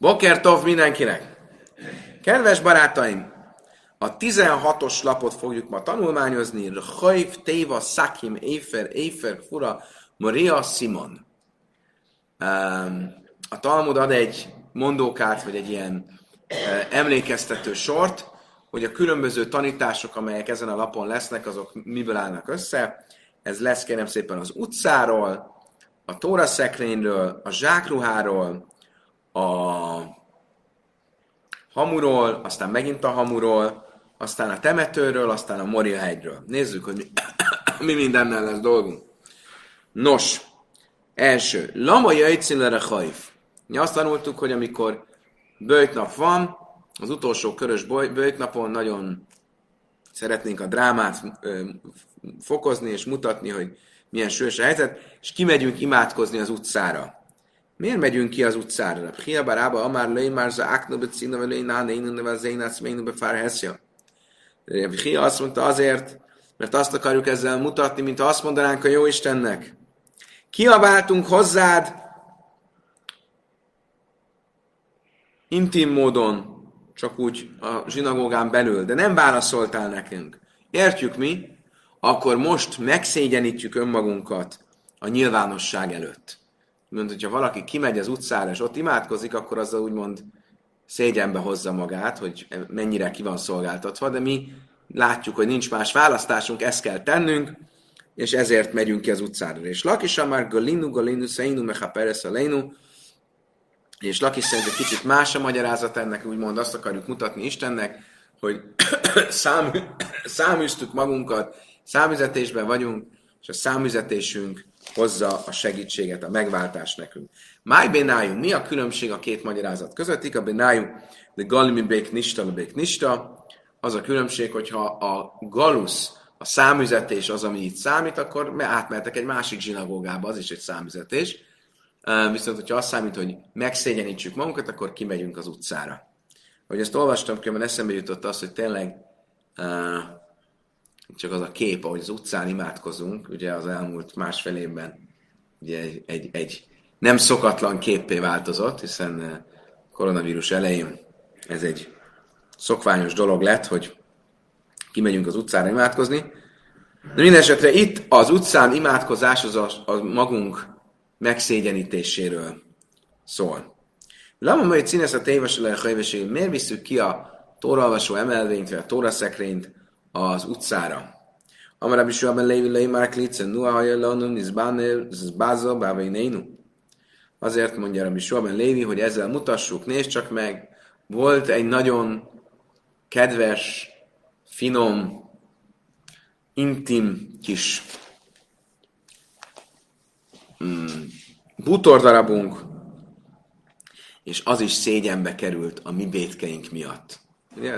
Bokertov mindenkinek! Kedves barátaim, a 16-os lapot fogjuk ma tanulmányozni. Hajv, Téva, Szakim, Éfer, Éfer, Fura, Maria, Simon. A Talmud ad egy mondókát, vagy egy ilyen emlékeztető sort, hogy a különböző tanítások, amelyek ezen a lapon lesznek, azok miből állnak össze. Ez lesz kérem szépen az utcáról, a tóra szekrényről, a zsákruháról, a hamuról, aztán megint a hamuról, aztán a temetőről, aztán a Moria hegyről. Nézzük, hogy mi, mi mindennel lesz dolgunk. Nos, első, lama jöjtszínlere hajf. Mi azt tanultuk, hogy amikor bőjtnap van, az utolsó körös bőjtnapon nagyon szeretnénk a drámát fokozni és mutatni, hogy milyen sős a helyzet, és kimegyünk imádkozni az utcára. Miért megyünk ki az utcára? Hiába rába, amár löj már za ákna be cína, vagy löj náne, innen neve zénász, ménu be fár heszja. Hia azt mondta azért, mert azt akarjuk ezzel mutatni, mint azt mondanánk a jó Istennek. Kiabáltunk hozzád intim módon, csak úgy a zsinagógán belül, de nem válaszoltál nekünk. Értjük mi? Akkor most megszégyenítjük önmagunkat a nyilvánosság előtt. Mondta, hogyha valaki kimegy az utcára, és ott imádkozik, akkor azzal úgymond szégyenbe hozza magát, hogy mennyire ki van szolgáltatva, de mi látjuk, hogy nincs más választásunk, ezt kell tennünk, és ezért megyünk ki az utcára. És Lakisa már Galinu, Galinu, Seinu, Mecha Peres, Aleinu, és Lakis szerint egy kicsit más a magyarázat ennek, úgymond azt akarjuk mutatni Istennek, hogy szám, magunkat, számüzetésben vagyunk, és a számüzetésünk hozza a segítséget, a megváltást nekünk. Máj benájú, mi a különbség a két magyarázat között? A benájú, de galimi bék nista, bék nista. Az a különbség, hogyha a galusz, a számüzetés az, ami itt számít, akkor átmehetek egy másik zsinagógába, az is egy számüzetés. Viszont, hogyha azt számít, hogy megszégyenítsük magunkat, akkor kimegyünk az utcára. Hogy ezt olvastam, különben eszembe jutott az, hogy tényleg csak az a kép, ahogy az utcán imádkozunk, ugye az elmúlt másfél évben ugye egy, egy, egy nem szokatlan képpé változott, hiszen eh, koronavírus elején ez egy szokványos dolog lett, hogy kimegyünk az utcára imádkozni. De minden itt az utcán imádkozás az a, a magunk megszégyenítéséről szól. Lama majd színes a téves miért visszük ki a tóralvasó emelvényt, vagy a tóraszekrényt az utcára. Amara Bishua Lévi Lei már klice, nu a haja lanu, nizbáza, bávainénu. Azért mondja Rabbi Shua Lévi, hogy ezzel mutassuk, nézd csak meg, volt egy nagyon kedves, finom, intim kis mm, bútordarabunk, és az is szégyenbe került a mi bétkeink miatt. Ugye,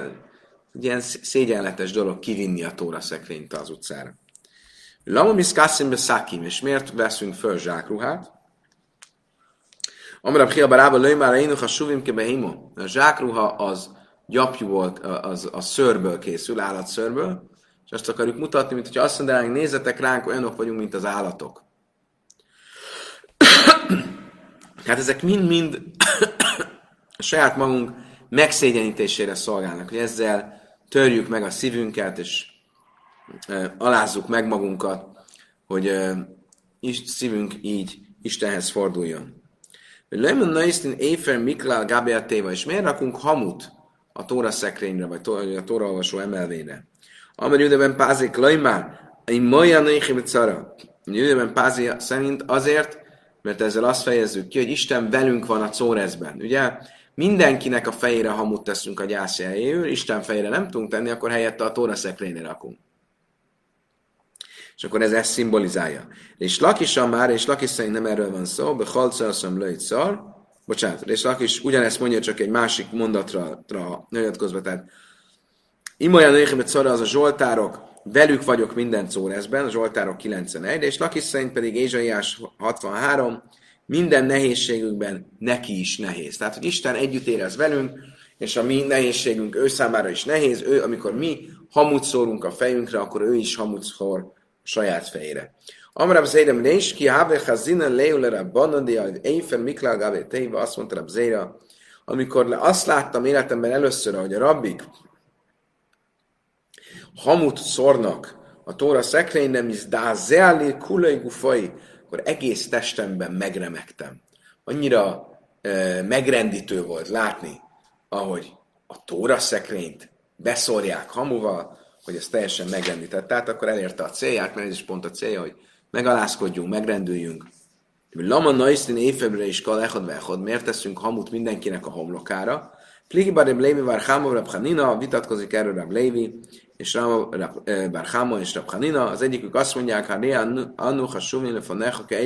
ilyen szégyenletes dolog kivinni a tóra szekrényt az utcára. Lama miszkássim szakim, és miért veszünk föl zsákruhát? Amra Pchia Barába lőj már ha suvim ke A zsákruha az gyapjú volt, az a szőrből készül, állatszőrből, és azt akarjuk mutatni, mint hogyha azt mondanánk, nézzetek ránk, olyanok vagyunk, mint az állatok. hát ezek mind-mind a saját magunk megszégyenítésére szolgálnak, hogy ezzel törjük meg a szívünket, és alázzuk meg magunkat, hogy szívünk így Istenhez forduljon. Lemon Naisztin Éfer Miklál Gabriel Téva, és miért rakunk hamut a Tóra szekrényre, vagy a Tóra olvasó emelvényre? Amely Judeben Pázik Lajmár, egy Maja Néhim Cara. Judeben Pázi szerint azért, mert ezzel azt fejezzük ki, hogy Isten velünk van a Córezben. Ugye mindenkinek a fejére hamut teszünk a gyász helyéül, Isten fejére nem tudunk tenni, akkor helyette a tóra szekrényre rakunk. És akkor ez ezt szimbolizálja. És Lakisa már, és Lakis szerint nem erről van szó, be halcalszom lőjt szar, bocsánat, és Lakis ugyanezt mondja csak egy másik mondatra nyilatkozva, tehát Imolyan Néhemet szara az a Zsoltárok, velük vagyok minden szórezben, a Zsoltárok 91, és Lakis szerint pedig Ézsaiás 63, minden nehézségünkben neki is nehéz. Tehát, hogy Isten együtt érez velünk, és a mi nehézségünk ő számára is nehéz, ő, amikor mi hamut szórunk a fejünkre, akkor ő is hamut szór a saját fejére. Amrab Zéra Mnész, ki Hábe Chazina Leulera Banadi, Eifer Miklál Gábe Teiva, azt mondta Rab Zéra, amikor azt láttam életemben először, hogy a rabbik hamut szornak a tóra szekrénynem is dázelé kulai gufai, akkor egész testemben megremegtem. Annyira e, megrendítő volt látni, ahogy a tóra szekrényt beszórják hamuval, hogy ez teljesen megrendített. Tehát akkor elérte a célját, mert ez is pont a célja, hogy megalázkodjunk, megrendüljünk. Lama Naisztin évfebruár is kal echad vechad, miért teszünk hamut mindenkinek a homlokára? Pligi Barib Lévi Varháma Rabhanina, vitatkozik erről Rab Lévi, és Barháma és Rabhanina. Az egyikük azt mondják, ha Rea Anu Hasuvin Lefanecha Ke.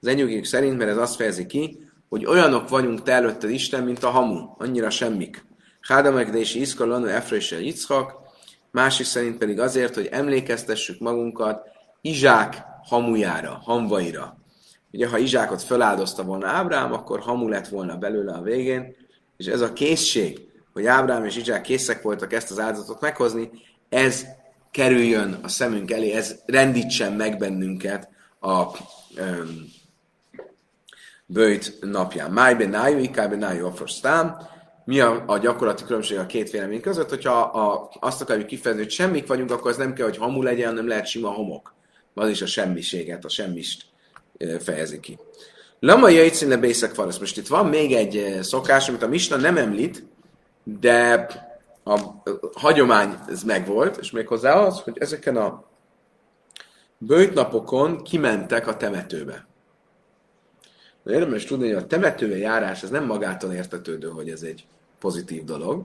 Az egyikük szerint, mert ez azt fejezi ki, hogy olyanok vagyunk te előtted Isten, mint a hamu, annyira semmik. Hádamegdési Iszkalanu Efra és Yitzchak, másik szerint pedig azért, hogy emlékeztessük magunkat Izsák hamujára, hamvaira. Ugye, ha Izsákot feláldozta volna Ábrám, akkor hamu lett volna belőle a végén, és ez a készség, hogy Ábrám és Izsák készek voltak ezt az áldozatot meghozni, ez kerüljön a szemünk elé, ez rendítsen meg bennünket a um, bőjt napján. Májben nájú, ikájben nájú a Mi a, a gyakorlati különbség a két vélemény között? Hogyha a, azt akarjuk kifejezni, hogy semmik vagyunk, akkor az nem kell, hogy hamu legyen, hanem lehet sima homok. Az is a semmiséget, a semmist fejezi ki. Lama jajcin le bészek. Most itt van még egy szokás, amit a Misna nem említ, de a hagyomány ez megvolt, és méghozzá az, hogy ezeken a bőjtnapokon kimentek a temetőbe. De érdemes tudni, hogy a temetőbe járás ez nem magától értetődő, hogy ez egy pozitív dolog.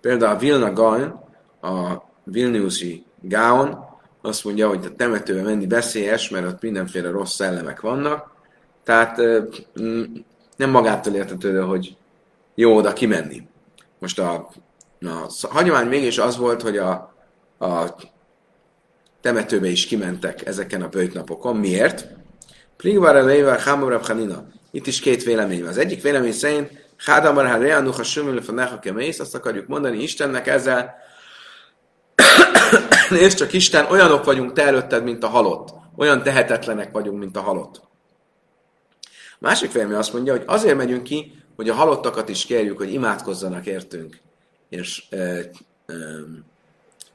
Például a Vilna Gaon, a Vilniusi Gaon azt mondja, hogy a temetőbe menni veszélyes, mert ott mindenféle rossz szellemek vannak. Tehát nem magától értetődő, hogy jó oda kimenni. Most a, a hagyomány mégis az volt, hogy a, a temetőbe is kimentek ezeken a bőjtnapokon. Miért? Pligvara Leiva Hamarav Hanina. Itt is két vélemény van. Az egyik vélemény szerint Hádamar Hareanu Hasumil Faneha Kemész, azt akarjuk mondani Istennek ezzel, Nézd csak Isten, olyanok vagyunk te előtted, mint a halott. Olyan tehetetlenek vagyunk, mint a halott. Másik vélemény azt mondja, hogy azért megyünk ki, hogy a halottakat is kérjük, hogy imádkozzanak értünk, és e, e,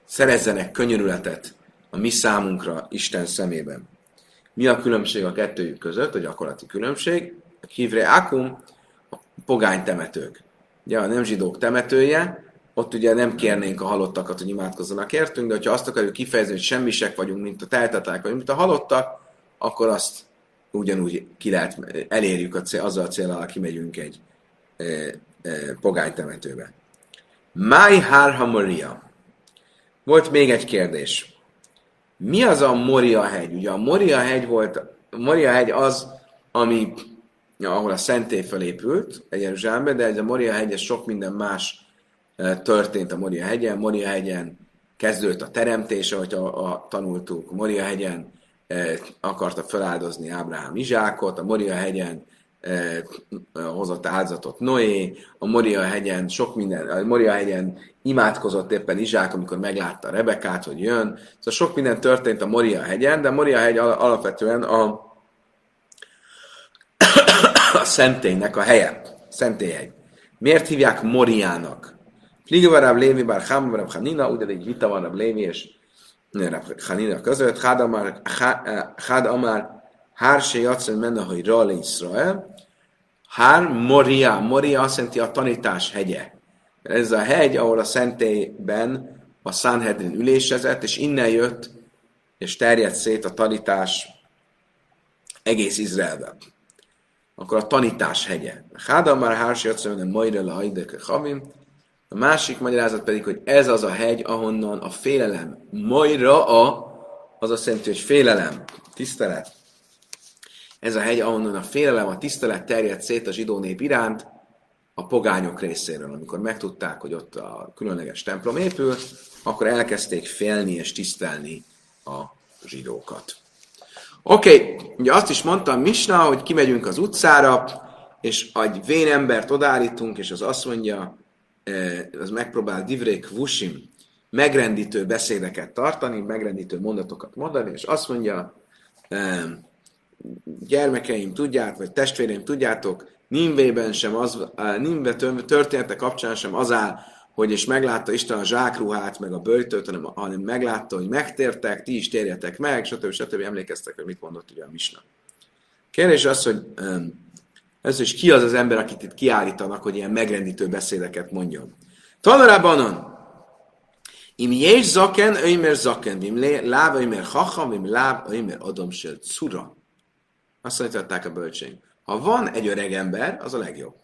szerezzenek könyörületet a mi számunkra Isten szemében. Mi a különbség a kettőjük között, a gyakorlati különbség? A kívre akum, a pogány temetők. Ugye a nem zsidók temetője, ott ugye nem kérnénk a halottakat, hogy imádkozzanak értünk, de hogyha azt akarjuk kifejezni, hogy semmisek vagyunk, mint a tehetetlenek vagyunk, mint a halottak, akkor azt ugyanúgy ki lehet, elérjük a cél, azzal a célral, kimegyünk egy e, e, pogánytemetőbe. Mai Harha Moria. Volt még egy kérdés. Mi az a Moria hegy? Ugye a Moria hegy volt, Moria hegy az, ami, ja, ahol a szentély felépült, Jeruzsálemben, de ez a Moria hegy, ez sok minden más történt a Moria hegyen. Moria hegyen kezdődött a teremtése, hogy a, a, tanultuk. Moria hegyen akarta feláldozni Ábrahám Izsákot, a Moria hegyen e, hozott áldozatot Noé, a Moria hegyen sok minden, a Moria hegyen imádkozott éppen Izsák, amikor meglátta Rebekát, hogy jön. Szóval sok minden történt a Moria hegyen, de a Moria hegy alapvetően a, a szentélynek a helye, szentélyhegy. Miért hívják Moriának? Fliga Rab Lévi, bár Háma Rab Hanina, ugye egy vita van Rab Lévi és Rab Hanina között. Hád Amár, Hád Amár, Hár se jatszön menne, hogy Rale Israel. Hár Moria, Moria azt jelenti a tanítás hegye. Ez a hegy, ahol a szentélyben a Sanhedrin ülésezett, és innen jött, és terjedt szét a tanítás egész Izraelben. Akkor a tanítás hegye. Hádam már hársi jatszön, majd a hajdeke havim, a másik magyarázat pedig, hogy ez az a hegy, ahonnan a félelem, majra a, az azt jelenti, hogy félelem, tisztelet. Ez a hegy, ahonnan a félelem, a tisztelet terjedt szét a zsidó nép iránt, a pogányok részéről. Amikor megtudták, hogy ott a különleges templom épül, akkor elkezdték félni és tisztelni a zsidókat. Oké, okay. ugye azt is mondtam Misna, hogy kimegyünk az utcára, és egy vén embert odállítunk, és az azt mondja, az megpróbál divrék vusim, megrendítő beszédeket tartani, megrendítő mondatokat mondani, és azt mondja, gyermekeim, tudjátok, vagy testvéreim, tudjátok, Nimvében sem az, Nimve története kapcsán sem az áll, hogy és meglátta Isten a zsákruhát, meg a böjtöt, hanem, hanem meglátta, hogy megtértek, ti is térjetek meg, stb. stb. Emlékeztek, hogy mit mondott ugye a Misna. Kérdés az, hogy ez is ki az az ember, akit itt kiállítanak, hogy ilyen megrendítő beszédeket mondjon. Tanarában Im jéz zaken, öimer zaken, im láv, öimer hacham, im láv, öimer adom se cura. Azt mondták a bölcsény. Ha van egy öreg ember, az a legjobb.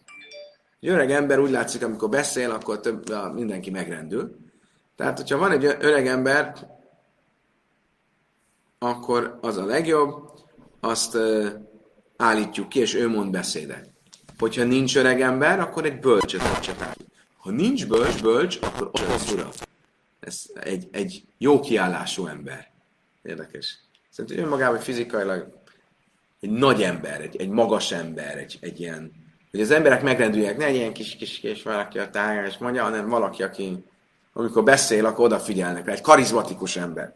Egy öreg ember úgy látszik, amikor beszél, akkor több, mindenki megrendül. Tehát, hogyha van egy öreg ember, akkor az a legjobb, azt állítjuk ki, és ő mond beszédet. Hogyha nincs öreg ember, akkor egy bölcset csináljuk. Ha nincs bölcs, bölcs, akkor az ura. Ez egy, egy jó kiállású ember. Érdekes. Szerintem önmagában fizikailag egy nagy ember, egy, egy magas ember, egy, egy ilyen, hogy az emberek megrendüljenek, ne egy ilyen kis, kis, kis valaki a táján és mondja, hanem valaki, aki amikor beszél, akkor odafigyelnek egy karizmatikus ember.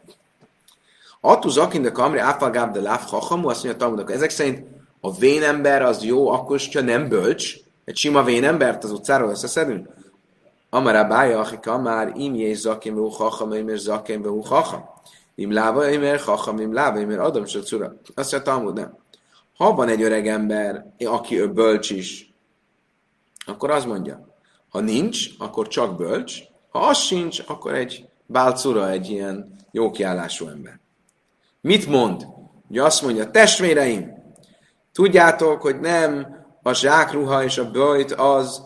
Attu zakin de kamri áfagáb de láv hachamu, azt mondja a Talmud, ezek szerint a vénember az jó, akkor ha nem bölcs, egy sima vénembert az utcáról összeszedünk. Amara bája, akik amár, im jéz zakim, vú hacham, im zakim, vú hacham. Im láva, im hacham, im láva, im adom, se cura. Azt mondja Talmud, nem. Ha van egy öreg ember, aki ő bölcs is, akkor az mondja, ha nincs, akkor csak bölcs, ha az sincs, akkor egy bálcura, egy ilyen jó kiállású ember. Mit mond? Ugye azt mondja, testvéreim, tudjátok, hogy nem a zsákruha és a böjt az,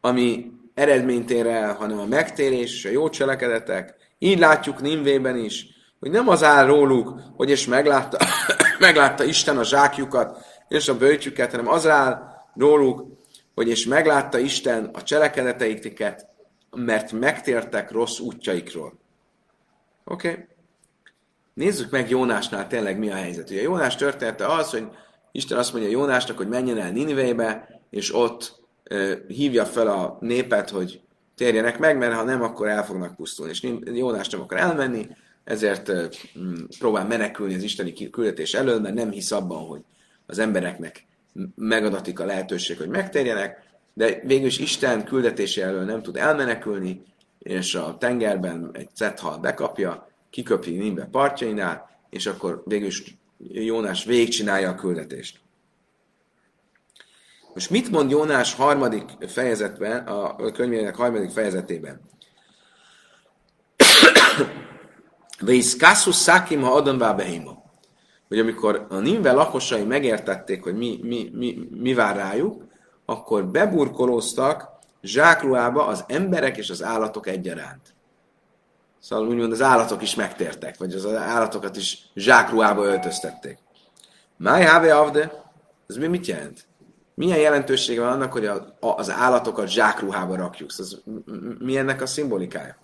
ami eredményt ér el, hanem a megtérés és a jó cselekedetek. Így látjuk Nimvében is, hogy nem az áll róluk, hogy és meglátta, meglátta Isten a zsákjukat és a bőtjüket, hanem az áll róluk, hogy és meglátta Isten a cselekedeteiket, mert megtértek rossz útjaikról. Oké? Okay. Nézzük meg Jónásnál tényleg mi a helyzet. Ugye Jónás története az, hogy Isten azt mondja Jónásnak, hogy menjen el Niniveibe, és ott hívja fel a népet, hogy térjenek meg, mert ha nem, akkor el fognak pusztulni. És Jónás nem akar elmenni, ezért uh, próbál menekülni az isteni küldetés elől, mert nem hisz abban, hogy az embereknek megadatik a lehetőség, hogy megtérjenek, de végül is Isten küldetése elől nem tud elmenekülni, és a tengerben egy cethal bekapja, kiköpi Nimbe partjainál, és akkor végül is Jónás végigcsinálja a küldetést. Most mit mond Jónás harmadik fejezetben, a könyvének harmadik fejezetében? Vészkászus szákim, ha adom behima. Hogy amikor a Nimve lakosai megértették, hogy mi, mi, mi, mi vár rájuk, akkor beburkolóztak zsákruhába az emberek és az állatok egyaránt. Szóval úgymond az állatok is megtértek, vagy az állatokat is zsákruhába öltöztették. Máj háve avde, ez mi mit jelent? Milyen jelentősége van annak, hogy a, a, az állatokat zsákruhába rakjuk? Szóval mi ennek a szimbolikája?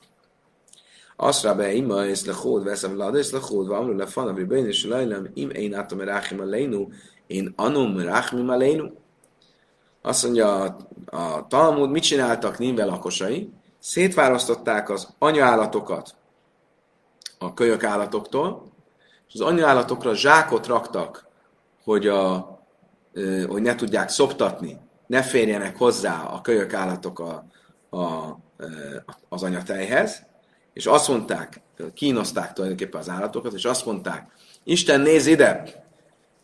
Asra be ima és lechód veszem lada és lechód vamlu lefan, ami bejn és lejlem im én átom ráchim alénu, én anum ráchim alénu. Azt mondja a, a Talmud, mit csináltak Nimve lakosai? Szétválasztották az anyaállatokat a kölyök állatoktól, és az anyaállatokra zsákot raktak, hogy, a, hogy ne tudják szoptatni, ne férjenek hozzá a kölyök állatok a, a, az anyatejhez, és azt mondták, kínozták tulajdonképpen az állatokat, és azt mondták, Isten néz ide,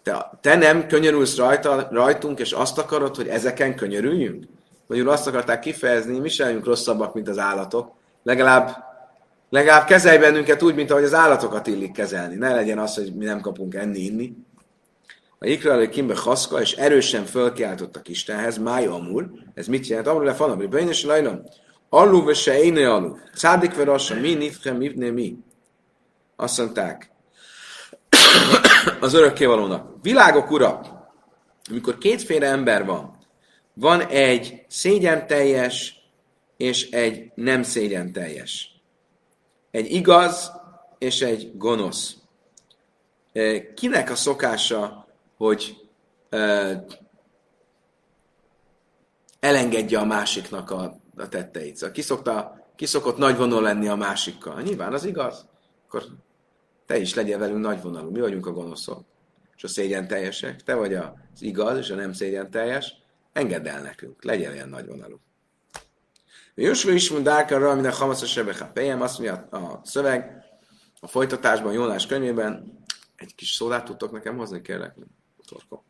te, te nem könyörülsz rajta, rajtunk, és azt akarod, hogy ezeken könyörüljünk? Magyarul azt akarták kifejezni, mi sem rosszabbak, mint az állatok. Legalább, legalább kezelj bennünket úgy, mint ahogy az állatokat illik kezelni. Ne legyen az, hogy mi nem kapunk enni, inni. A Ikra Kimbe Haszka, és erősen fölkiáltottak Istenhez, Máj Amur, ez mit jelent? Amur le fanabri, bejnes lajlom, Allu ve se éne alu, szádik ve rassa, mi nifhem mibne mi. Azt mondták, az örökkévalónak, világok ura, amikor kétféle ember van, van egy szégyenteljes és egy nem szégyenteljes. Egy igaz és egy gonosz. Kinek a szokása, hogy elengedje a másiknak a, a tetteit? Szóval ki, szokta, ki szokott nagyvonal lenni a másikkal? Nyilván az igaz. Akkor te is legyél velünk nagyvonalú. Mi vagyunk a gonoszok. És a szégyen teljesek. Te vagy az igaz és a nem szégyen teljes engedd el nekünk, legyen ilyen nagyvonalú. Jósva is mondálkára, minden hamaszos sebeha pejem, azt mondja a szöveg, a folytatásban, Jólás könyvében, egy kis szódát tudtok nekem hozni, kérlek? Torkom.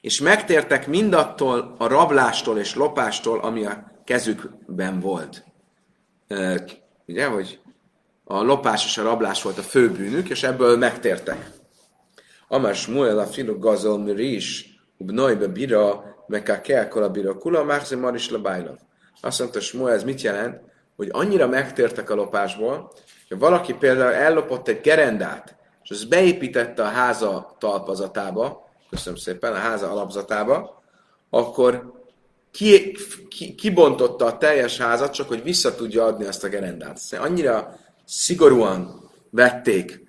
és megtértek mindattól a rablástól és lopástól, ami a kezükben volt. E, ugye, hogy a lopás és a rablás volt a fő bűnük, és ebből megtértek. Amár Smuel a filu gazol is, ubnojbe bira, meg kell a bira kula, márzi maris lebájlav. Azt mondta Smuel, ez mit jelent? Hogy annyira megtértek a lopásból, hogy valaki például ellopott egy gerendát, és az beépítette a háza talpazatába, köszönöm szépen, a háza alapzatába, akkor ki, ki, kibontotta a teljes házat, csak hogy vissza tudja adni azt a gerendát. Szóval annyira szigorúan vették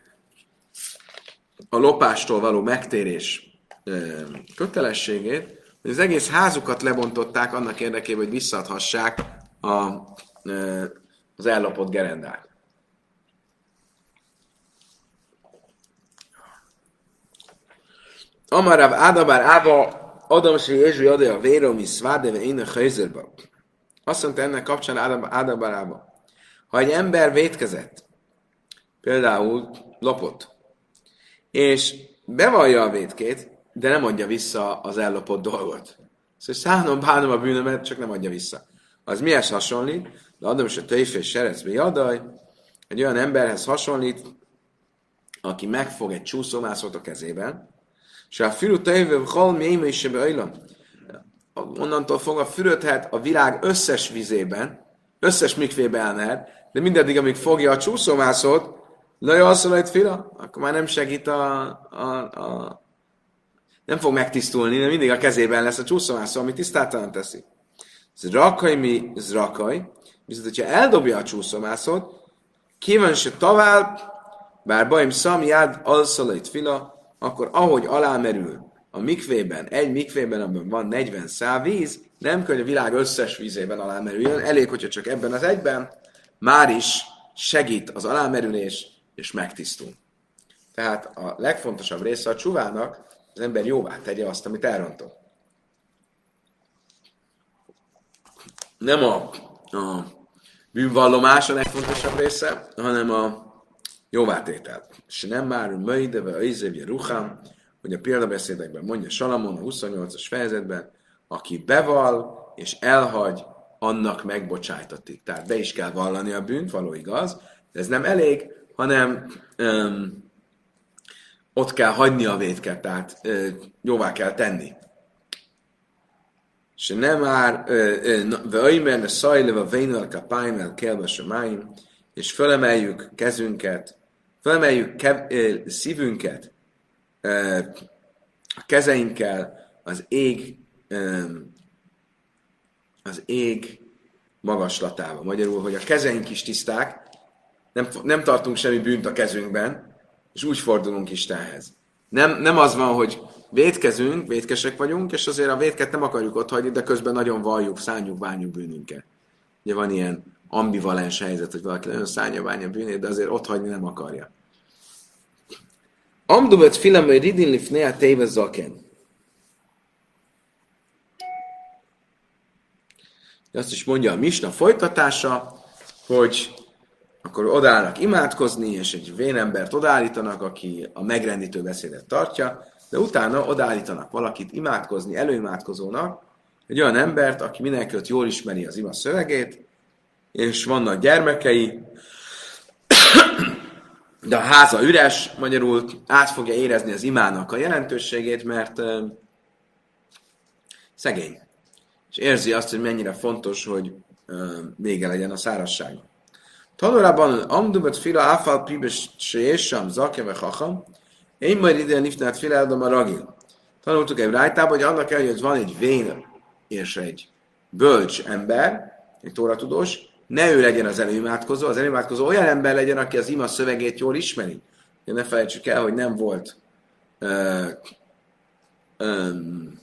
a lopástól való megtérés kötelességét, hogy az egész házukat lebontották annak érdekében, hogy visszaadhassák a, az ellopott gerendát. Amarav Ádabár Ába Adam se Jézsui adja a véromi szvádeve én a helyzerbe. Azt mondta ennek kapcsán Ádabár Ába. Ha egy ember vétkezett, például lopott, és bevallja a vétkét, de nem adja vissza az ellopott dolgot. Szóval szánom, bánom a bűnömet, csak nem adja vissza. Az mihez hasonlít? De adom is a töjfés serecbe jadaj, egy olyan emberhez hasonlít, aki megfog egy csúszómászót a kezében, és a firu tejvő hal mélyme is Onnantól fogva fürödhet a világ összes vizében, összes mikvébe elmehet, de mindeddig, amíg fogja a csúszómászót, Laja asszolajt fila, akkor már nem segít a, a, a, nem fog megtisztulni, de mindig a kezében lesz a csúszómászó, ami tisztátalan teszi. Ez rakaj mi, ez rakaj, viszont hogyha eldobja a csúszómászót, kíván se tovább, bár bajm szam jád alszalait fila, akkor ahogy alámerül a mikvében, egy mikvében, amiben van 40 szál víz, nem kell, hogy a világ összes vízében alámerüljön, elég, hogyha csak ebben az egyben, már is segít az alámerülés, és megtisztul. Tehát a legfontosabb része a csuvának, az ember jóvá tegye azt, amit elrontott. Nem a, a bűnvallomás a legfontosabb része, hanem a jóvátétel. És nem már möjdeve a izévje ruhám, hogy a példabeszédekben mondja Salamon a 28-as fejezetben, aki beval és elhagy, annak megbocsájtatik. Tehát be is kell vallani a bűnt, való igaz, de ez nem elég, hanem um, ott kell hagyni a vétket, tehát jóvá kell tenni. És nem már, vajmen, a szajleva, vénvel, kapáim, el kelbe, semáim, és fölemeljük kezünket, fölemeljük kev, szívünket a kezeinkkel az ég, az ég magaslatába. Magyarul, hogy a kezeink is tiszták, nem, nem tartunk semmi bűnt a kezünkben, és úgy fordulunk Istenhez. Nem, nem az van, hogy védkezünk, védkesek vagyunk, és azért a védket nem akarjuk ott hagyni, de közben nagyon valljuk, szánjuk, bánjuk bűnünket. Ugye van ilyen ambivalens helyzet, hogy valaki nagyon szánja, bánja bűnét, de azért ott hagyni nem akarja. Amduvet filem, hogy ridin lifnea téve zaken. Azt is mondja a Misna folytatása, hogy akkor odállnak imádkozni, és egy vénembert odállítanak, aki a megrendítő beszédet tartja, de utána odállítanak valakit imádkozni, előimádkozónak, egy olyan embert, aki mindenki jól ismeri az ima szövegét, és vannak gyermekei, de a háza üres, magyarul át fogja érezni az imának a jelentőségét, mert szegény. És érzi azt, hogy mennyire fontos, hogy uh, vége legyen a szárazságnak. Tanulában amdubat fila áfal pibes sejésam zakeve hacham, én majd ide nifnát fila a ragil. Tanultuk egy rájtában, hogy annak el, hogy van egy vén és egy bölcs ember, egy tóratudós, ne ő legyen az előimádkozó, az előimádkozó olyan ember legyen, aki az ima szövegét jól ismeri. De ne felejtsük el, hogy nem volt uh, um,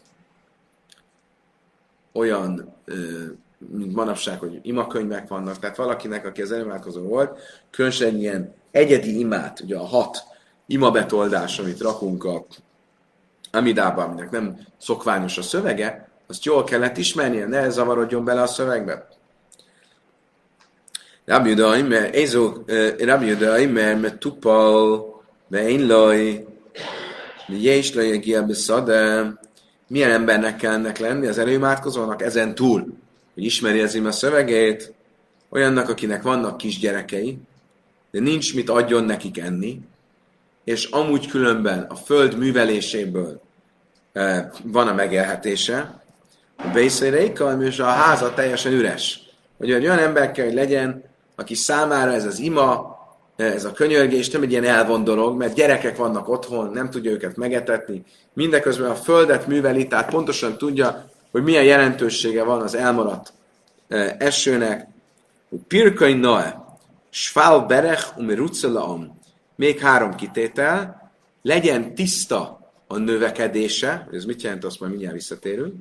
olyan uh, mint manapság, hogy imakönyvek vannak, tehát valakinek, aki az előimádkozó volt, különösen ilyen egyedi imát, ugye a hat imabetoldás, amit rakunk a Amidában, aminek nem szokványos a szövege, azt jól kellett ismernie, ne zavarodjon bele a szövegbe. Rabbi Yudai, mert Ézó, Yudai, mert tupal, be én laj, és laj, de milyen embernek kell ennek lenni az előimádkozónak ezen túl, hogy ismeri az a szövegét, olyannak, akinek vannak kisgyerekei, de nincs mit adjon nekik enni, és amúgy különben a föld műveléséből e, van a megélhetése, a Bészéreika, és a háza teljesen üres. Hogy olyan ember kell, hogy legyen, aki számára ez az ima, ez a könyörgés nem egy ilyen elvon dolog, mert gyerekek vannak otthon, nem tudja őket megetetni. Mindeközben a földet műveli, tehát pontosan tudja, hogy milyen jelentősége van az elmaradt e, esőnek. Pirkai Noe, Sfál Berech, Umi Rutzelaam. Még három kitétel. Legyen tiszta a növekedése, ez mit jelent, azt majd mindjárt visszatérünk.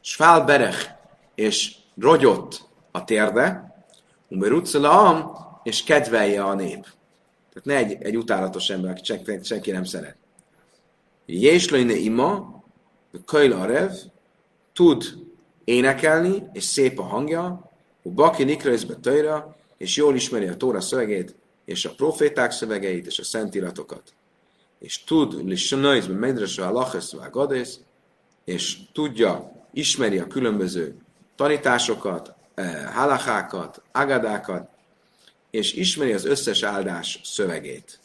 Sfál Berech, és rogyott a térde, Umi Rutzelaam, és kedvelje a nép. Tehát ne egy, egy utálatos ember, aki senki, nem szeret. Jéslőine ima, Kajl Arev, tud énekelni, és szép a hangja, Baki Nikrajzbe Tajra, és jól ismeri a Tóra szövegét, és a proféták szövegeit, és a szentiratokat. És tud, Lissanajzbe Medrasa Alachesz Gadész, és tudja, ismeri a különböző tanításokat, eh, halachákat, agadákat, és ismeri az összes áldás szövegét.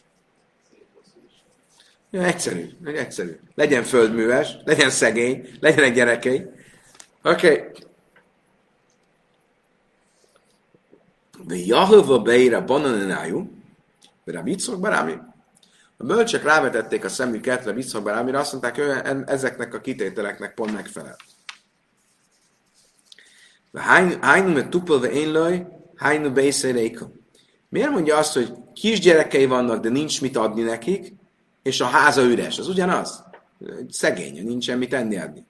Ja, egyszerű, egyszerű. Legyen földműves, legyen szegény, legyenek gyerekei. Oké. Okay. Jahova bananájú, a Yitzchak Barámi. A bölcsek rávetették a szemüket a Yitzchak Barámira, azt mondták, hogy ezeknek a kitételeknek pont megfelel. Hájnu me tupolve én laj, hájnu beiszeréka. Miért mondja azt, hogy kisgyerekei vannak, de nincs mit adni nekik, és a háza üres? Az ugyanaz. Szegény, nincsen mit enni adni.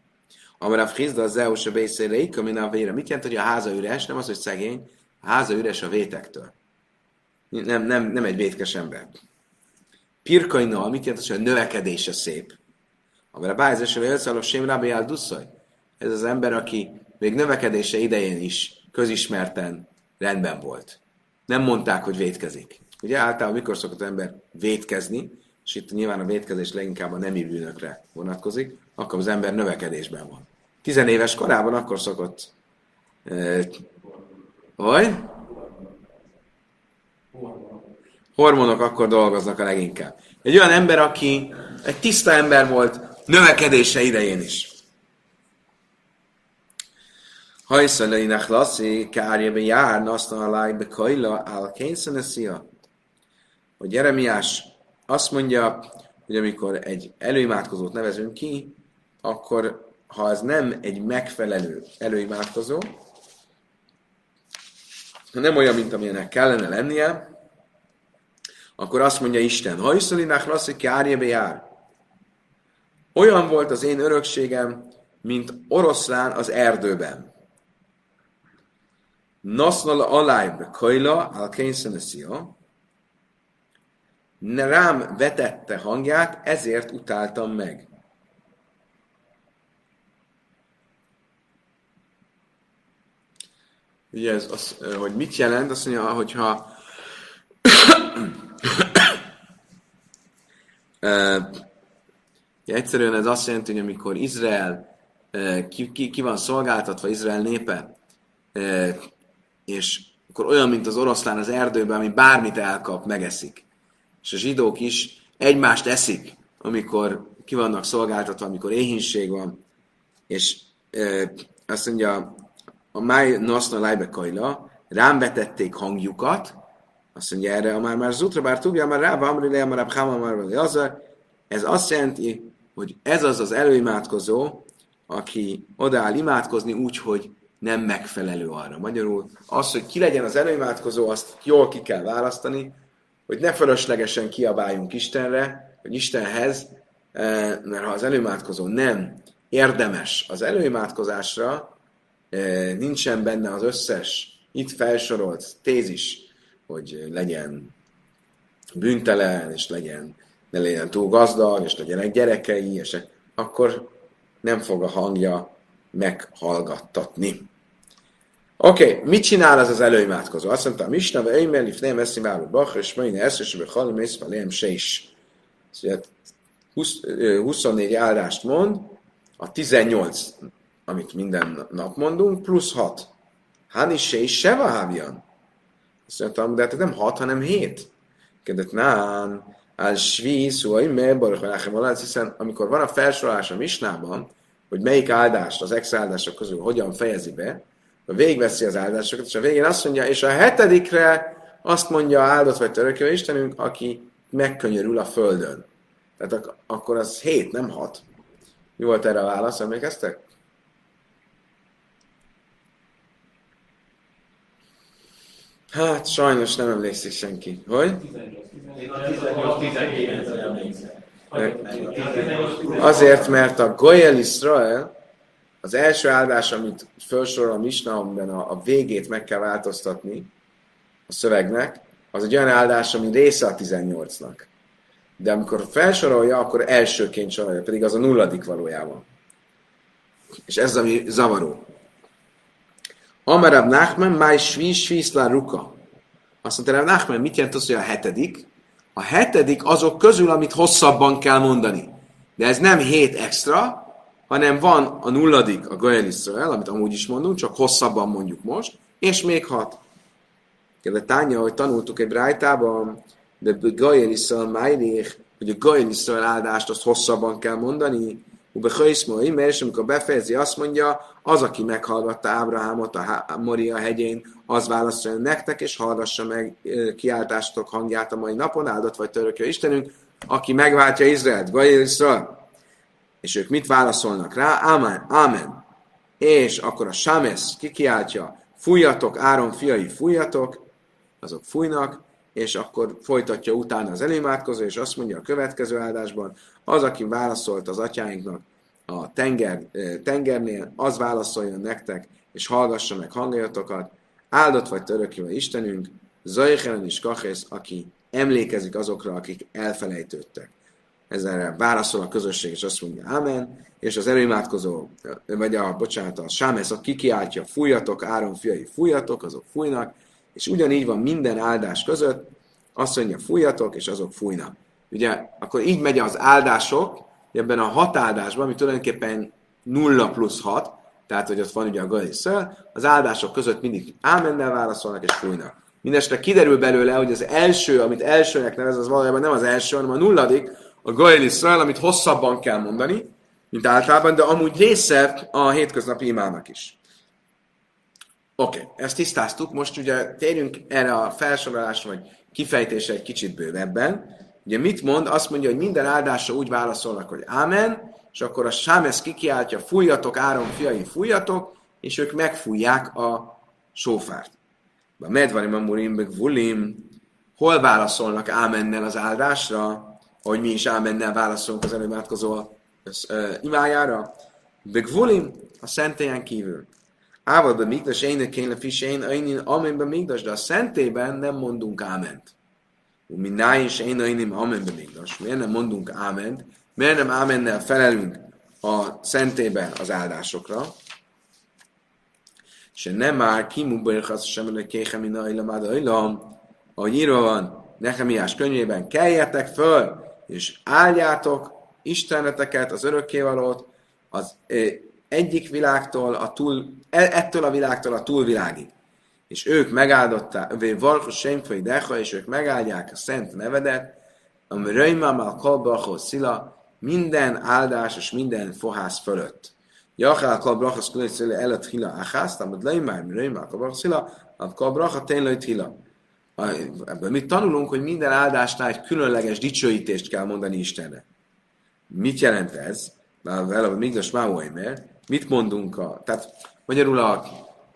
Amarav Hizda az Zeus a Bészéreik, ami a vére. Mit jelent, hogy a háza üres? Nem az, hogy szegény. A háza üres a vétektől. Nem, nem, nem egy vétkes ember. Pirkainal, mit jelent, hogy a növekedése szép? Amire bájzás a vélszalok sem rábbi Ez az ember, aki még növekedése idején is közismerten rendben volt nem mondták, hogy vétkezik. Ugye általában mikor szokott az ember vétkezni, és itt nyilván a vétkezés leginkább a nemi bűnökre vonatkozik, akkor az ember növekedésben van. Tizenéves korában akkor szokott vagy? Hormonok akkor dolgoznak a leginkább. Egy olyan ember, aki egy tiszta ember volt növekedése idején is. Hajszalainak lassi, kárjebe jár, naszna aláj be kajla, áll kényszeneszia. Hogy Jeremiás azt mondja, hogy amikor egy előimádkozót nevezünk ki, akkor ha ez nem egy megfelelő előimádkozó, ha nem olyan, mint amilyenek kellene lennie, akkor azt mondja Isten, ha iszolinak lassi kárjebe jár. Olyan volt az én örökségem, mint oroszlán az erdőben. Nasznal alájbe kajla, al kényszeneszia, rám vetette hangját, ezért utáltam meg. Ugye ez az, hogy mit jelent, azt mondja, hogyha egyszerűen ez azt jelenti, hogy amikor Izrael ki, ki, ki van szolgáltatva, Izrael népe, és akkor olyan, mint az oroszlán az erdőben, ami bármit elkap, megeszik. És a zsidók is egymást eszik, amikor ki vannak szolgáltatva, amikor éhínség van, és azt mondja, a máj naszna lájbe kajla, rám vetették hangjukat, azt mondja erre, a már már zutra, bár tudja, már rá, amri le, már rába, már ez azt jelenti, hogy ez az az előimádkozó, aki odaáll imádkozni úgy, hogy nem megfelelő arra. Magyarul az, hogy ki legyen az előimádkozó, azt jól ki kell választani, hogy ne fölöslegesen kiabáljunk Istenre, vagy Istenhez, eh, mert ha az előimádkozó nem érdemes az előimádkozásra, nincsen benne az összes itt felsorolt tézis, hogy legyen bűntelen, és legyen, ne legyen túl gazdag, és legyenek gyerekei, és akkor nem fog a hangja meghallgattatni. Oké, okay, mit csinál az az előimádkozó? Azt mondta, Misna, vagy Eimer, Lifnei, Messzi, Válló, Bach, és Meine, Eszes, vagy Halim, Észva, Lehem, se is. 24 áldást mond, a 18, amit minden nap mondunk, plusz 6. Hani se is se vahábjan. Azt mondtam, de hát nem 6, hanem 7. Kedet nán, al svi, szóval mert hiszen amikor van a felsorolás a misnában, hogy melyik áldást az ex áldások közül hogyan fejezi be, végveszi az áldásokat, és a végén azt mondja, és a hetedikre azt mondja áldott vagy törökő Istenünk, aki megkönyörül a földön. Tehát ak- akkor az hét, nem hat. Mi volt erre a válasz, emlékeztek? Hát, sajnos nem emlékszik senki. Hogy? Azért, mert a Goyel Israel, az első áldás, amit felsorol a Misna, amiben a, a végét meg kell változtatni a szövegnek, az egy olyan áldás, ami része a 18-nak. De amikor felsorolja, akkor elsőként sorolja, pedig az a nulladik valójában. És ez ami zavaró. Amarab Nachman, máj svi, sviszlá ruka. Azt mondta, Nachman, mit jelent az, hogy a hetedik? A hetedik azok közül, amit hosszabban kell mondani. De ez nem hét extra, hanem van a nulladik, a Gael Israel, amit amúgy is mondunk, csak hosszabban mondjuk most, és még hat. Kedve Tánya, hogy tanultuk egy brájtában, de Gael Israel Májlék, hogy a Gael Israel áldást azt hosszabban kell mondani, Ube Hajszmai, mert amikor befejezi, azt mondja, az, aki meghallgatta Ábrahámot a Moria hegyén, az válaszolja nektek, és hallgassa meg kiáltástok hangját a mai napon, áldott vagy törökje Istenünk, aki megváltja Izraelt, Gael Israel és ők mit válaszolnak rá? Amen, amen. És akkor a Sámesz kikiáltja, fújjatok, Áron fiai, fújjatok, azok fújnak, és akkor folytatja utána az elémátkozó, és azt mondja a következő áldásban, az, aki válaszolt az atyáinknak a tenger, tengernél, az válaszoljon nektek, és hallgassa meg hangjatokat, áldott vagy törökjével Istenünk, Zajhelen is Kachész, aki emlékezik azokra, akik elfelejtődtek. Ezzel válaszol a közösség, és azt mondja, Amen, és az erőimádkozó, vagy a, bocsánat, a Sámesz, aki kiáltja, fújjatok, Áron fiai, fújjatok, azok fújnak, és ugyanígy van minden áldás között, azt mondja, fújjatok, és azok fújnak. Ugye, akkor így megy az áldások, ebben a hat áldásban, ami tulajdonképpen 0 plusz 6, tehát, hogy ott van ugye a Galisszel, az áldások között mindig ámennel válaszolnak és fújnak. Mindenesetre kiderül belőle, hogy az első, amit elsőnek nevez, az valójában nem az első, hanem a nulladik, a Gael Israel, amit hosszabban kell mondani, mint általában, de amúgy része a hétköznapi imának is. Oké, okay, ezt tisztáztuk, most ugye térjünk erre a felsorolásra, vagy kifejtésre egy kicsit bővebben. Ugye mit mond? Azt mondja, hogy minden áldásra úgy válaszolnak, hogy Ámen, és akkor a Sámesz kikiáltja, fújjatok, Áron fiai, fújjatok, és ők megfújják a sófárt. A medvarim amurim, meg vulim, hol válaszolnak Ámennel az áldásra? hogy mi is ámennel válaszolunk az előimádkozó uh, imájára. Begvulim a szentélyen kívül. Ával be migdas, én kéne fisén, én amen be migdas, de a szentében nem mondunk áment. Mi is én én amen be migdas. Miért nem mondunk áment? Miért nem ámennel felelünk a szentében az áldásokra? És nem már kimubajhasz sem a kéhem, mint a ahogy írva van Nehemiás könyvében, keljetek föl, és áldjátok isteneteket, az örökkévalót, az egyik világtól, a túl, e, ettől a világtól a túlvilágig. És ők megáldották, varkos semfai deha, és ők megáldják a szent nevedet, ami a kolbrachos szila, minden áldás és minden fohász fölött. Jachál kolbrachos kulai szila előtt hila achász, amit röjmám, röjmám a kolbrachos szila, a kolbracha tényleg hila ebből mit tanulunk, hogy minden áldásnál egy különleges dicsőítést kell mondani Istenre. Mit jelent ez? Vele, Migdas Máuaimer. Mit mondunk a... Tehát magyarul a,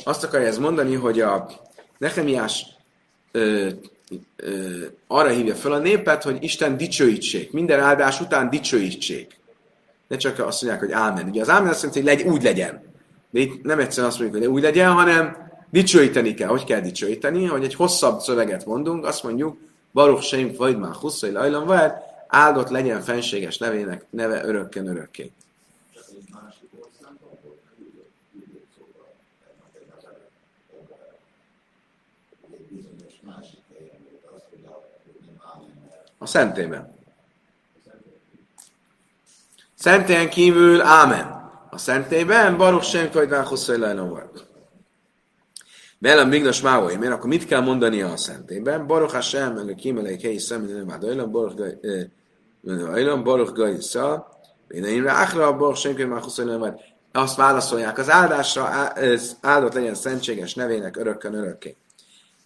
azt akarja ez mondani, hogy a Nehemiás ö, ö, arra hívja fel a népet, hogy Isten dicsőítsék. Minden áldás után dicsőítsék. Ne csak azt mondják, hogy ámen. Ugye az ámen azt jelenti, hogy legy, úgy legyen. De itt nem egyszerűen azt mondjuk, hogy úgy legyen, hanem Dicsőíteni kell. Hogy kell dicsőíteni? Hogy egy hosszabb szöveget mondunk, azt mondjuk, Baruch Seim Vajd már Husszai Lajlan Vár, áldott legyen fenséges nevének neve örökken örökké. A szentében. Szentélyen kívül, ámen. A szentélyben, Baruch Sem Kajdván Hosszai volt. Velem Mignas Mávoly, miért akkor mit kell mondani a szentélyben? Baruch Hashem, meg a kímeleik helyi szemben, nem Ajlam, Baruch Ajlam, Baruch Gajisza, én én Achra, Baruch Sem Kajdván Hosszai volt. Azt válaszolják, az áldásra áldott legyen szentséges nevének örökkön örökké.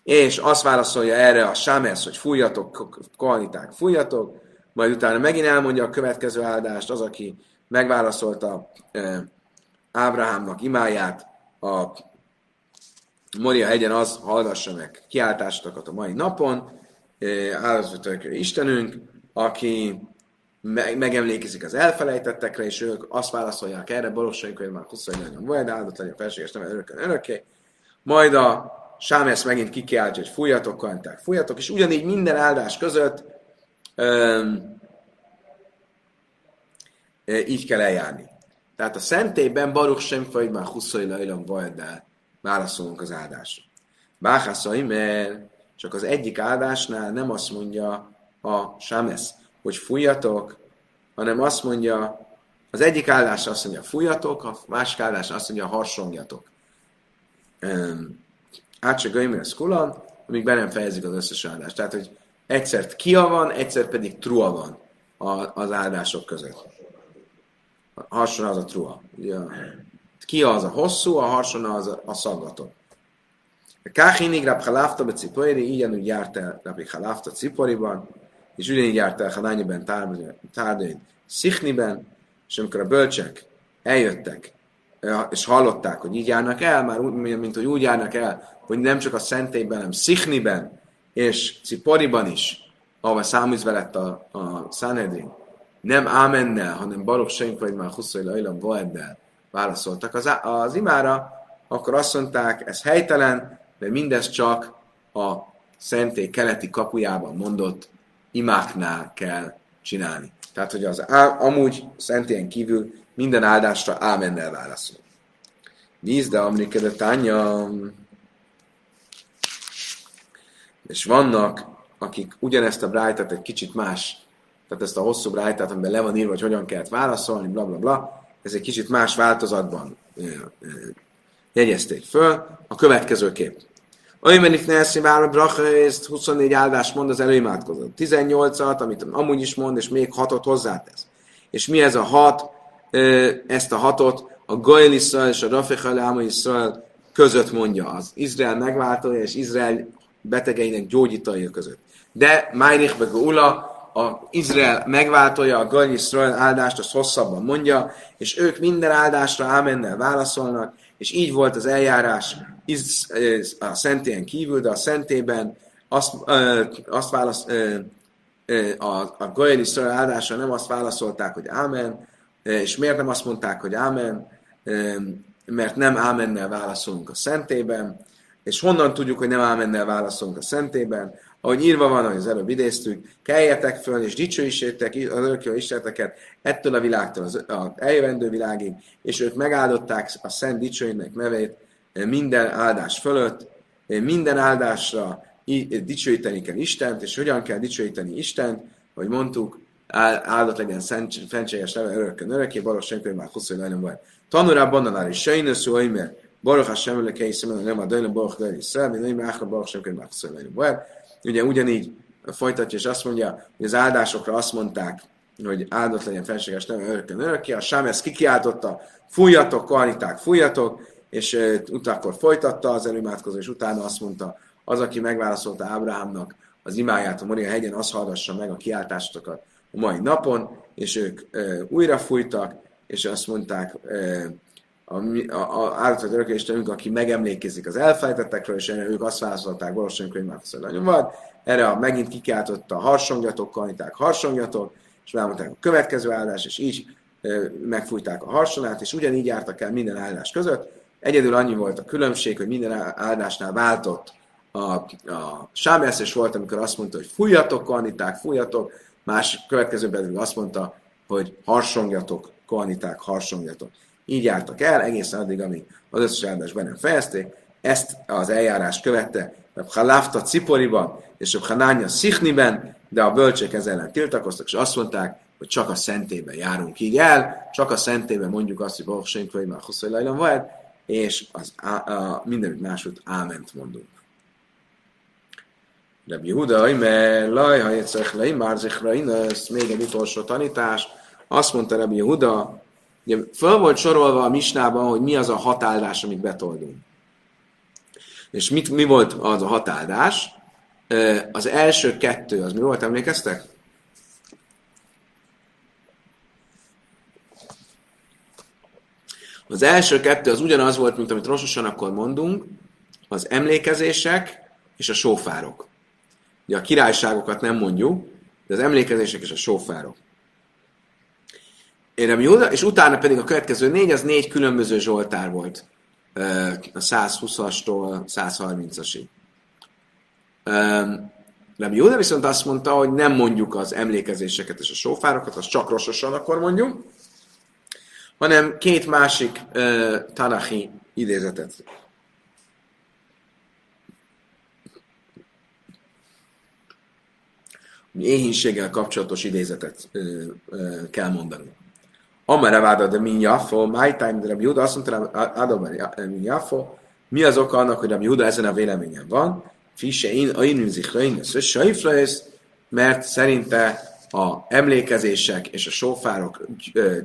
És azt válaszolja erre a Sámesz, hogy fújjatok, kohaniták, fújjatok, majd utána megint elmondja a következő áldást, az, aki megválaszolta eh, Ábrahámnak imáját, a Moria hegyen az hallgassa meg kiáltásokat a mai napon, eh, áldozatok Istenünk, aki me- megemlékezik az elfelejtettekre, és ők azt válaszolják erre, Balossaink, hogy már 24 nagyon volt, áldott legyen a felséges nem örökön örökké. Majd a Sámesz megint kikiáltja, hogy fújjatok, kanták, fújjatok, és ugyanígy minden áldás között öm, így kell eljárni. Tehát a szentélyben Baruch sem vagy már huszai lajlam vajdál válaszolunk az áldásra. Báhászai, mert csak az egyik áldásnál nem azt mondja a Sámesz, hogy fújjatok, hanem azt mondja, az egyik áldás azt mondja, fújjatok, a másik áldás azt mondja, harsongjatok. Átse Gaimer Skulan, amíg be nem fejezik az összes áldást. Tehát, hogy egyszer kia van, egyszer pedig trua van az áldások között. A harsona az a trua. Ja. Kia az a hosszú, a harsona az a, a szaggató. Káhinig Rab Halafta be Cipori, így járt el Rabbi Halafta Ciporiban, és ugyanígy járt el Hanányiben, Tárdain, Szichniben, és amikor a bölcsek eljöttek, és hallották, hogy így járnak el, már úgy, mint hogy úgy járnak el, hogy nem csak a szentélyben, hanem Szichniben és Ciporiban is, ahol száműzve lett a, a Sanhedrin, nem Ámennel, hanem Baruch Senk vagy már Huszai Lajlam Boeddel válaszoltak az, az imára, akkor azt mondták, ez helytelen, de mindez csak a szentély keleti kapujában mondott imáknál kell csinálni. Tehát, hogy az amúgy szentélyen kívül minden áldásra ámennel válaszol. Víz, de Amerika tánya. És vannak, akik ugyanezt a brájtát egy kicsit más, tehát ezt a hosszú brájtát, amiben le van írva, hogy hogyan kellett válaszolni, bla bla bla, ez egy kicsit más változatban jegyezték föl. A következő kép. Olyan Neszi Vára Bracha, ezt 24 áldás mond az előimádkozó. 18-at, amit amúgy is mond, és még 6-ot hozzátesz. És mi ez a 6? Ezt a 6-ot a Gael Israel és a Rafechal Áma Israel között mondja az Izrael megváltója és Izrael betegeinek gyógyítója között. De Májrich meg Ula, a Izrael megváltója, a Gael Israel áldást, azt hosszabban mondja, és ők minden áldásra ámennel válaszolnak, és így volt az eljárás a szentélyen kívül, de a szentében azt, azt válasz, a, a Goyel Israel áldásra nem azt válaszolták, hogy ámen, és miért nem azt mondták, hogy ámen, mert nem ámennel válaszolunk a szentében, és honnan tudjuk, hogy nem ámennel válaszolunk a szentében, ahogy írva van, ahogy az előbb idéztük, keljetek föl, és dicsőítsétek az örökké Isteneteket ettől a világtól az, az eljövendő világig, és ők megáldották a szent dicsőinek nevét minden áldás fölött, minden áldásra dicsőíteni kell Istent, és hogyan kell dicsőíteni Istent, hogy mondtuk, áldott legyen szentséges neve örökkön örökké, baros senki, már hosszú nagyon vagy. Tanulá bananár is sejnősző, hogy mert Baruch Hashem lekei szemben, nem a dajna Baruch Dajna Israel, mi nem áhra Baruch Sem Könyv Hosszú nagyon vagy. Ugye ugyanígy folytatja, és azt mondja, hogy az áldásokra azt mondták, hogy áldott legyen felséges neve örökkön örökké. A Sám ezt kikiáltotta, fújjatok, kariták, fújjatok, és utána akkor folytatta az előimádkozó, és utána azt mondta, az, aki megválaszolta Ábrahámnak az imáját a Moria hegyen, az hallgassa meg a kiáltásokat a mai napon, és ők uh, újra fújtak, és azt mondták, uh, a, a, a áldozott örökkéstenünk, aki megemlékezik az elfelejtettekről, és ők azt válaszolták valószínűleg, hogy már nagyon vagy. Erre a, megint kikiáltotta a harsongjatok, kaniták harsongjatok, és elmondták a következő áldás, és így e, megfújták a harsonát, és ugyanígy jártak el minden áldás között. Egyedül annyi volt a különbség, hogy minden áldásnál váltott a, a sámjász, és volt, amikor azt mondta, hogy fújjatok, kaniták, fújjatok, más következő pedig azt mondta, hogy harsongjatok, kohaniták harsongjatok. Így jártak el egészen addig, amíg az összes áldás be nem fejezték. Ezt az eljárást követte Halafta Ciporiban és a Hanánya Szichniben, de a bölcsek ezzel ellen tiltakoztak, és azt mondták, hogy csak a szentében járunk így el, csak a szentében mondjuk azt, hogy Baruch Shem Kvei vagy, és az, a, a, mindenütt máshogy áment mondunk. Rabbi Huda, mert laj, ha egyszer lej, már ez még egy utolsó tanítás. Azt mondta Rabbi Huda, ugye föl volt sorolva a misnában, hogy mi az a hatáldás, amit betoldunk. És mit, mi volt az a hatáldás? Az első kettő, az mi volt, emlékeztek? Az első kettő az ugyanaz volt, mint amit rososan akkor mondunk, az emlékezések és a sófárok. Ugye a királyságokat nem mondjuk, de az emlékezések és a sófárok. és utána pedig a következő négy, az négy különböző zsoltár volt a 120-astól 130-asig. Rabbi Jóda viszont azt mondta, hogy nem mondjuk az emlékezéseket és a sófárokat, az csak rososan akkor mondjuk, hanem két másik uh, tanahi idézetet. Éhínséggel kapcsolatos idézetet uh, uh, kell mondani. Amara váda de min jaffo, my time de Juda azt mondta, Adom min jaffo, mi az oka annak, hogy Rabbi Juda ezen a véleményen van? Fise in, a in zichrain, mert szerinte a emlékezések és a sófárok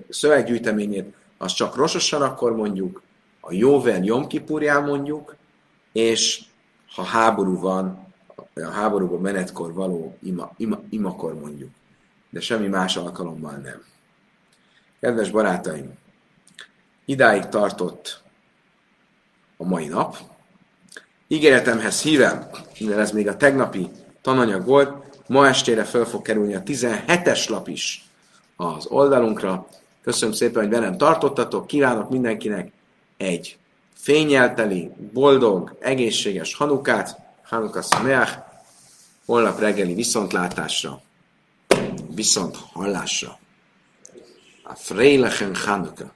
szöveggyűjteményét az csak rososan akkor mondjuk, a Jóvel Jomkipurján mondjuk, és ha háború van, a háborúban menetkor való ima, ima, imakor mondjuk. De semmi más alkalommal nem. Kedves barátaim, idáig tartott a mai nap. Ígéretemhez hívem, mivel ez még a tegnapi tananyag volt, ma estére fel fog kerülni a 17-es lap is az oldalunkra. Köszönöm szépen, hogy velem tartottatok, kívánok mindenkinek egy fényelteli, boldog, egészséges Hanukát, Hanuka Szameach, holnap reggeli viszontlátásra, viszont hallásra. a Freilichen Chanukah.